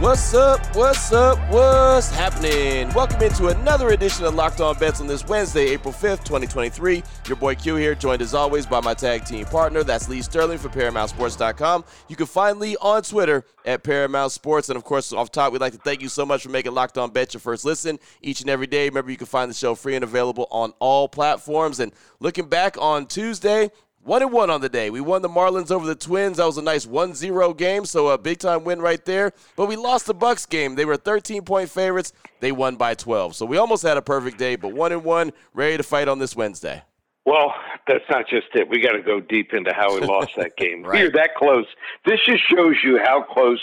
What's up? What's up? What's happening? Welcome into another edition of Locked On Bets on this Wednesday, April 5th, 2023. Your boy Q here, joined as always by my tag team partner. That's Lee Sterling for ParamountSports.com. You can find Lee on Twitter at Paramount Sports. And of course, off top, we'd like to thank you so much for making Locked On Bets your first listen each and every day. Remember, you can find the show free and available on all platforms. And looking back on Tuesday, one and one on the day. We won the Marlins over the Twins. That was a nice 1-0 game, so a big time win right there. But we lost the Bucks game. They were 13 point favorites. They won by 12. So we almost had a perfect day, but one and one, ready to fight on this Wednesday. Well, that's not just it. We got to go deep into how we lost that game. right. We are that close. This just shows you how close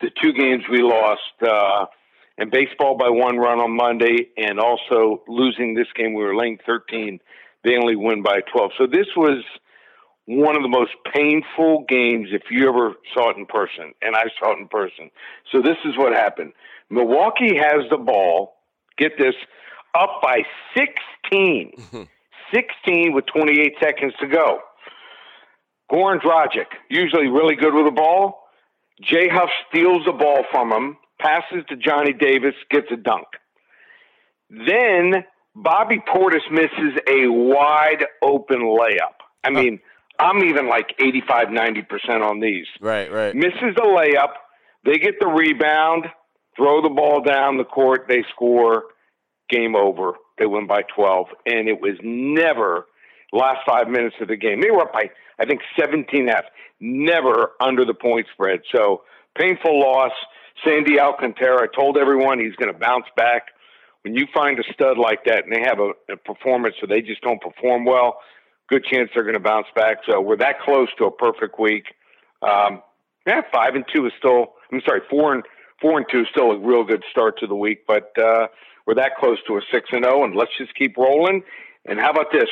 the two games we lost. Uh, and baseball by one run on Monday, and also losing this game. We were laying 13. They only win by 12. So this was one of the most painful games if you ever saw it in person, and I saw it in person. So this is what happened. Milwaukee has the ball, get this, up by 16. 16 with 28 seconds to go. Goran Dragic, usually really good with the ball. Jay Huff steals the ball from him, passes to Johnny Davis, gets a dunk. Then Bobby Portis misses a wide open layup. I mean, I'm even like 85, 90% on these. Right, right. Misses the layup. They get the rebound, throw the ball down the court, they score, game over. They win by 12. And it was never last five minutes of the game. They were up by, I think, 17 F. Never under the point spread. So painful loss. Sandy Alcantara told everyone he's going to bounce back. When you find a stud like that and they have a, a performance so they just don't perform well, good chance they're going to bounce back. So we're that close to a perfect week. Um, yeah, five and two is still. I'm sorry, four and four and two is still a real good start to the week. But uh, we're that close to a six and zero, and let's just keep rolling. And how about this?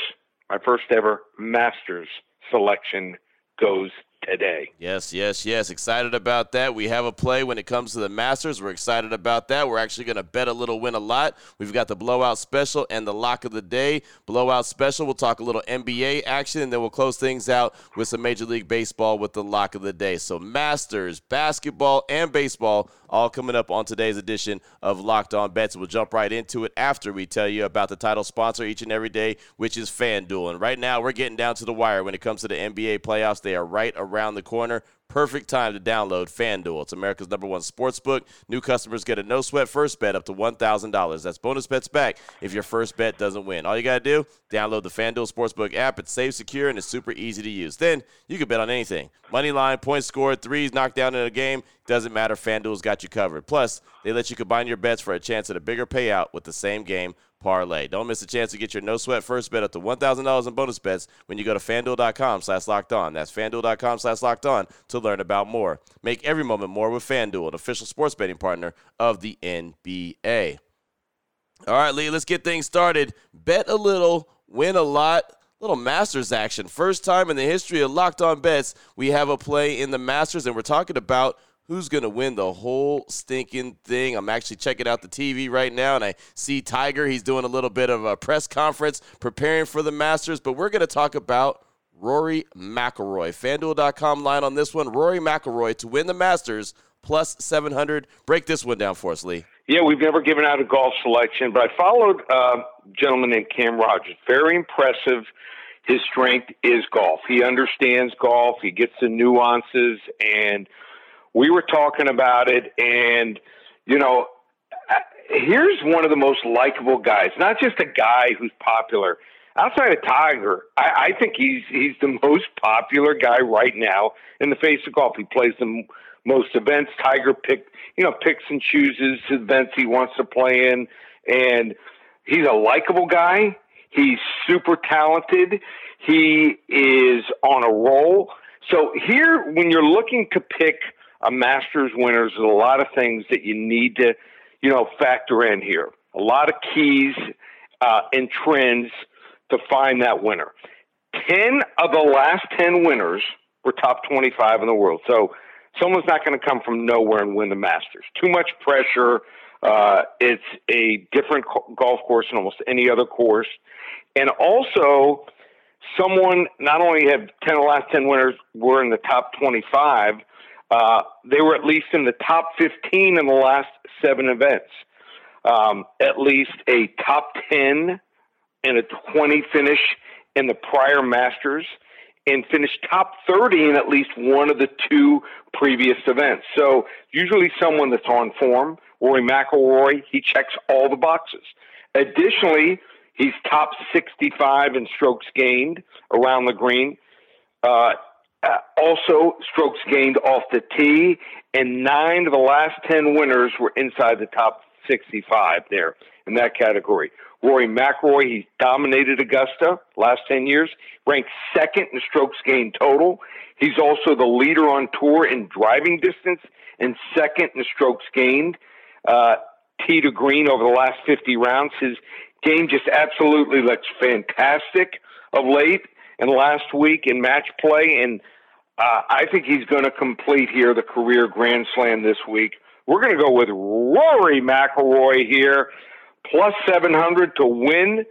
My first ever Masters selection goes today. Yes, yes, yes. Excited about that. We have a play when it comes to the Masters. We're excited about that. We're actually going to bet a little, win a lot. We've got the blowout special and the lock of the day. Blowout special, we'll talk a little NBA action, and then we'll close things out with some Major League Baseball with the lock of the day. So, Masters, basketball, and baseball all coming up on today's edition of Locked On Bets. We'll jump right into it after we tell you about the title sponsor each and every day, which is FanDuel. And right now, we're getting down to the wire when it comes to the NBA playoffs. They are right around the corner. Perfect time to download FanDuel. It's America's number one sports book. New customers get a no sweat first bet up to $1,000. That's bonus bets back if your first bet doesn't win. All you got to do, download the FanDuel Sportsbook app. It's safe, secure, and it's super easy to use. Then you can bet on anything. Money line, points scored, threes knocked down in a game. Doesn't matter. FanDuel's got you covered. Plus, they let you combine your bets for a chance at a bigger payout with the same game parlay. Don't miss a chance to get your no sweat first bet up to $1,000 in bonus bets when you go to fanduel.com slash locked on. That's fanduel.com slash locked on to learn about more. Make every moment more with Fanduel, an official sports betting partner of the NBA. All right, Lee, let's get things started. Bet a little, win a lot little Masters action. First time in the history of Locked On Bets, we have a play in the Masters, and we're talking about who's going to win the whole stinking thing. I'm actually checking out the TV right now and I see Tiger. He's doing a little bit of a press conference preparing for the Masters, but we're going to talk about Rory McIlroy. FanDuel.com line on this one. Rory McIlroy to win the Masters plus 700. Break this one down for us, Lee. Yeah, we've never given out a golf selection, but I followed a gentleman named Cam Rogers. Very impressive. His strength is golf. He understands golf. He gets the nuances and – we were talking about it, and you know, here's one of the most likable guys. Not just a guy who's popular. Outside of Tiger, I, I think he's he's the most popular guy right now in the face of golf. He plays the most events. Tiger pick you know picks and chooses events he wants to play in, and he's a likable guy. He's super talented. He is on a roll. So here, when you're looking to pick a Masters winner, there's a lot of things that you need to, you know, factor in here. A lot of keys uh, and trends to find that winner. Ten of the last ten winners were top 25 in the world. So someone's not going to come from nowhere and win the Masters. Too much pressure. Uh, it's a different co- golf course than almost any other course. And also, someone not only had 10 of the last 10 winners were in the top 25, uh, they were at least in the top 15 in the last seven events. Um, at least a top 10 and a 20 finish in the prior Masters and finished top 30 in at least one of the two previous events. So usually someone that's on form. Rory McIlroy, he checks all the boxes. Additionally, he's top 65 in strokes gained around the green. Uh, uh, also, strokes gained off the tee, and nine of the last 10 winners were inside the top 65 there in that category. Rory McIlroy, he dominated Augusta last 10 years, ranked second in strokes gained total. He's also the leader on tour in driving distance and second in strokes gained. Uh, tee to green over the last 50 rounds. His game just absolutely looks fantastic of late and last week in match play. And uh, I think he's going to complete here the career Grand Slam this week. We're going to go with Rory McIlroy here plus 700 to win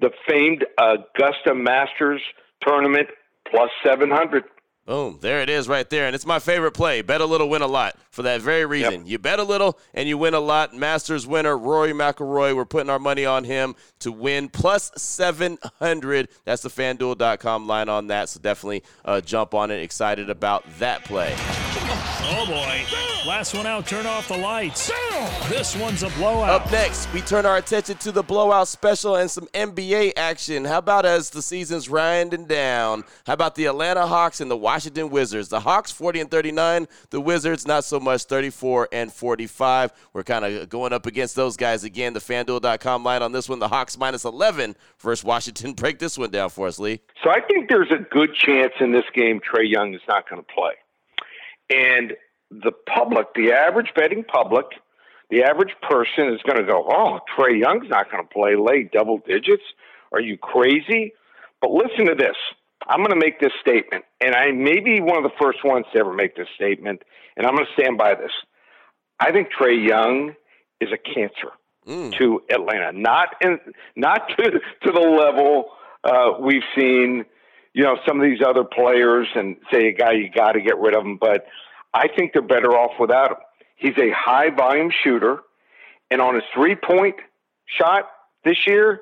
the famed Augusta Masters tournament, plus 700. Boom. There it is right there. And it's my favorite play. Bet a little, win a lot for that very reason. Yep. You bet a little and you win a lot. Masters winner, Rory McIlroy. We're putting our money on him to win plus 700. That's the fanduel.com line on that. So definitely uh, jump on it. Excited about that play. Oh boy. Last one out, turn off the lights. This one's a blowout. Up next, we turn our attention to the blowout special and some NBA action. How about as the season's winding down? How about the Atlanta Hawks and the Washington Wizards? The Hawks 40 and 39, the Wizards not so much 34 and 45. We're kind of going up against those guys again. The fanduel.com line on this one, the Hawks minus 11 versus Washington. Break this one down for us, Lee. So I think there's a good chance in this game Trae Young is not going to play. And the public, the average betting public, the average person is going to go, oh, Trae Young's not going to play late double digits. Are you crazy? But listen to this. I'm going to make this statement, and I may be one of the first ones to ever make this statement, and I'm going to stand by this. I think Trae Young is a cancer mm. to Atlanta, not in, not to to the level uh, we've seen you know, some of these other players and say a guy you got to get rid of him. But I think they're better off without him. He's a high volume shooter, and on his three point shot this year,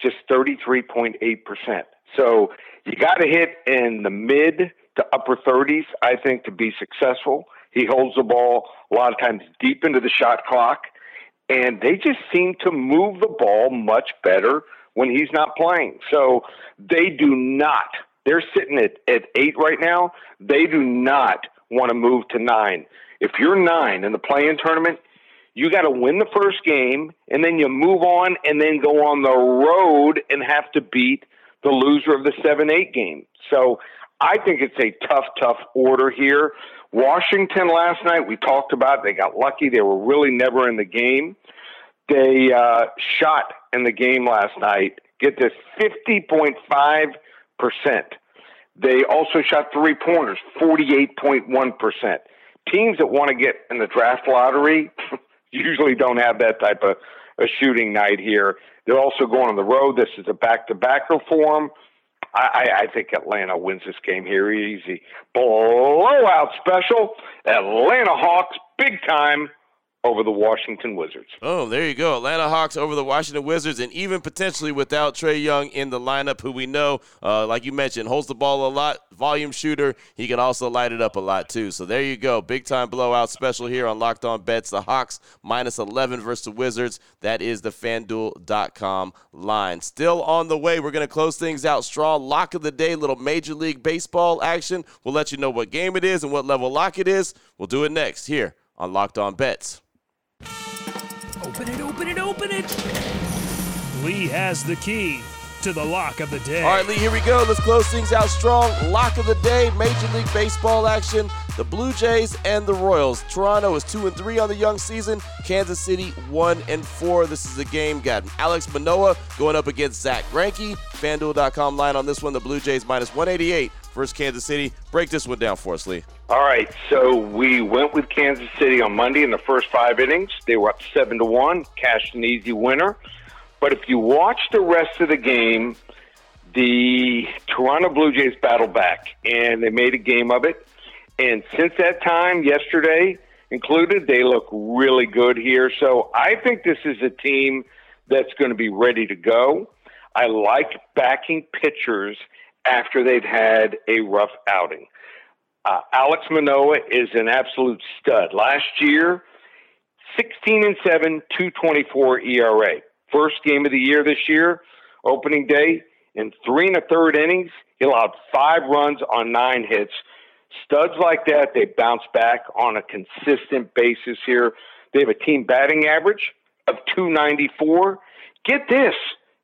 just 33.8%. So you got to hit in the mid to upper 30s, I think, to be successful. He holds the ball a lot of times deep into the shot clock, and they just seem to move the ball much better when he's not playing. So they do not. They're sitting at, at eight right now. They do not want to move to nine. If you're nine in the play-in tournament, you got to win the first game, and then you move on, and then go on the road and have to beat the loser of the seven-eight game. So I think it's a tough, tough order here. Washington last night, we talked about. They got lucky. They were really never in the game. They uh, shot in the game last night. Get this 50.5%. They also shot three pointers, 48.1%. Teams that want to get in the draft lottery usually don't have that type of a shooting night here. They're also going on the road. This is a back to back reform. I, I think Atlanta wins this game here easy. Blowout special. Atlanta Hawks, big time over the Washington Wizards. Oh, there you go. Atlanta Hawks over the Washington Wizards, and even potentially without Trae Young in the lineup, who we know, uh, like you mentioned, holds the ball a lot, volume shooter. He can also light it up a lot, too. So there you go. Big time blowout special here on Locked On Bets. The Hawks minus 11 versus the Wizards. That is the fanduel.com line. Still on the way. We're going to close things out strong. Lock of the day, little Major League Baseball action. We'll let you know what game it is and what level lock it is. We'll do it next here on Locked On Bets. Open it, open it, open it. Lee has the key to the lock of the day. All right, Lee, here we go. Let's close things out strong. Lock of the day, Major League Baseball action. The Blue Jays and the Royals. Toronto is two and three on the young season. Kansas City one and four. This is the game. Got Alek Manoah going up against Zack Greinke. FanDuel.com line on this one. The Blue Jays minus 188 versus Kansas City. Break this one down for us, Lee. All right, so we went with Kansas City on Monday in the first five innings. They were up seven to one, cashed an easy winner. But if you watch the rest of the game, the Toronto Blue Jays battled back and they made a game of it. And since that time, yesterday included, they look really good here. So I think this is a team that's going to be ready to go. I like backing pitchers after they've had a rough outing. Uh, Alek Manoah is an absolute stud. Last year, 16 and 7, 224 ERA. First game of the year this year, opening day, in three and a third innings, he allowed five runs on nine hits. Studs like that, they bounce back on a consistent basis here. They have a team batting average of 294. Get this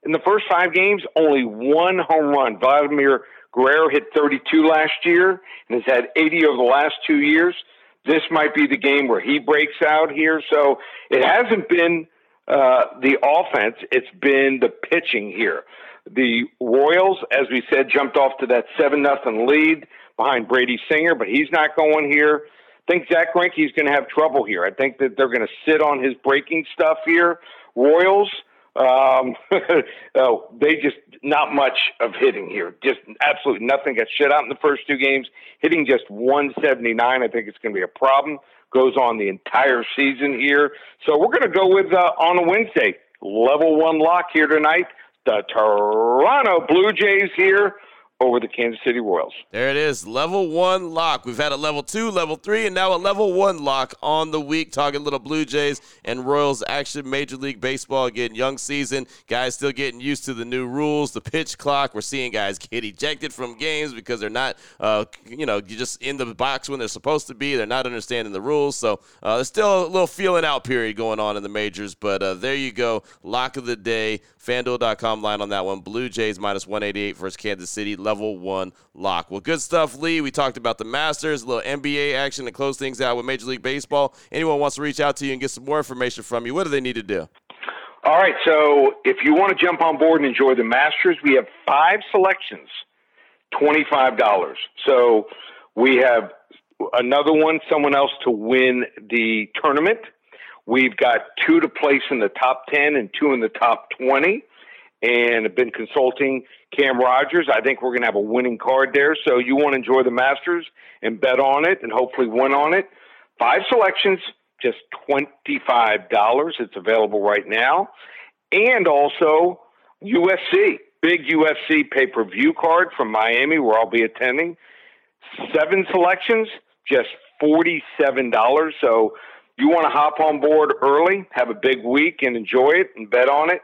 in the first five games, only one home run. Vladimir Guerrero hit 32 last year and has had 80 over the last two years. This might be the game where he breaks out here. So it hasn't been uh, the offense, it's been the pitching here. The Royals, as we said, jumped off to that 7 nothing lead behind Brady Singer, but he's not going here. I think Zack Greinke's going to have trouble here. I think that they're going to sit on his breaking stuff here. Royals, um, oh, they just not much of hitting here. Just absolutely nothing. Got shut out in the first two games. Hitting just 179. I think it's going to be a problem. Goes on the entire season here. So we're going to go with uh, on a Wednesday level one lock here tonight. The Toronto Blue Jays here over the Kansas City Royals. There it is, level one lock. We've had a level two, level three, and now a level one lock on the week. Talking little Blue Jays and Royals action, Major League Baseball again, young season. Guys still getting used to the new rules, the pitch clock. We're seeing guys get ejected from games because they're not, uh, you know, just in the box when they're supposed to be. They're not understanding the rules. So uh, there's still a little feeling out period going on in the majors. But uh, there you go, lock of the day. FanDuel.com line on that one. Blue Jays minus 188 versus Kansas City, level one lock. Well, good stuff, Lee. We talked about the Masters, a little NBA action to close things out with Major League Baseball. Anyone wants to reach out to you and get some more information from you, what do they need to do? All right, so if you want to jump on board and enjoy the Masters, we have five selections, $25. So we have another one, someone else to win the tournament. We've got two to place in the top 10 and two in the top 20. And have been consulting Cam Rogers. I think we're going to have a winning card there. So you want to enjoy the Masters and bet on it and hopefully win on it. Five selections, just $25. It's available right now. And also UFC, big UFC pay per view card from Miami, where I'll be attending. Seven selections, just $47. So you want to hop on board early, have a big week, and enjoy it and bet on it,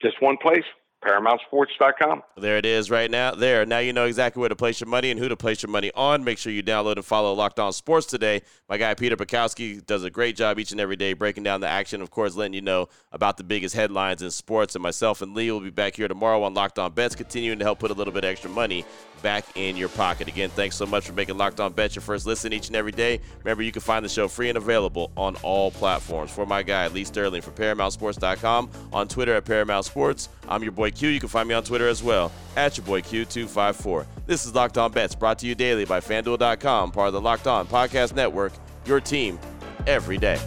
just one place, ParamountSports.com. There it is right now. There. Now you know exactly where to place your money and who to place your money on. Make sure you download and follow Locked On Sports today. My guy Peter Bukowski does a great job each and every day breaking down the action. Of course, letting you know about the biggest headlines in sports. And myself and Lee will be back here tomorrow on Locked On Bets, continuing to help put a little bit extra money back in your pocket. Again, thanks so much for making Locked On Bets your first listen each and every day. Remember, you can find the show free and available on all platforms. For my guy, Lee Sterling from ParamountSports.com, on Twitter at Paramount Sports. I'm your boy Q. You can find me on Twitter as well, at your boy Q254. This is Locked On Bets, brought to you daily by FanDuel.com, part of the Locked On Podcast Network, your team every day.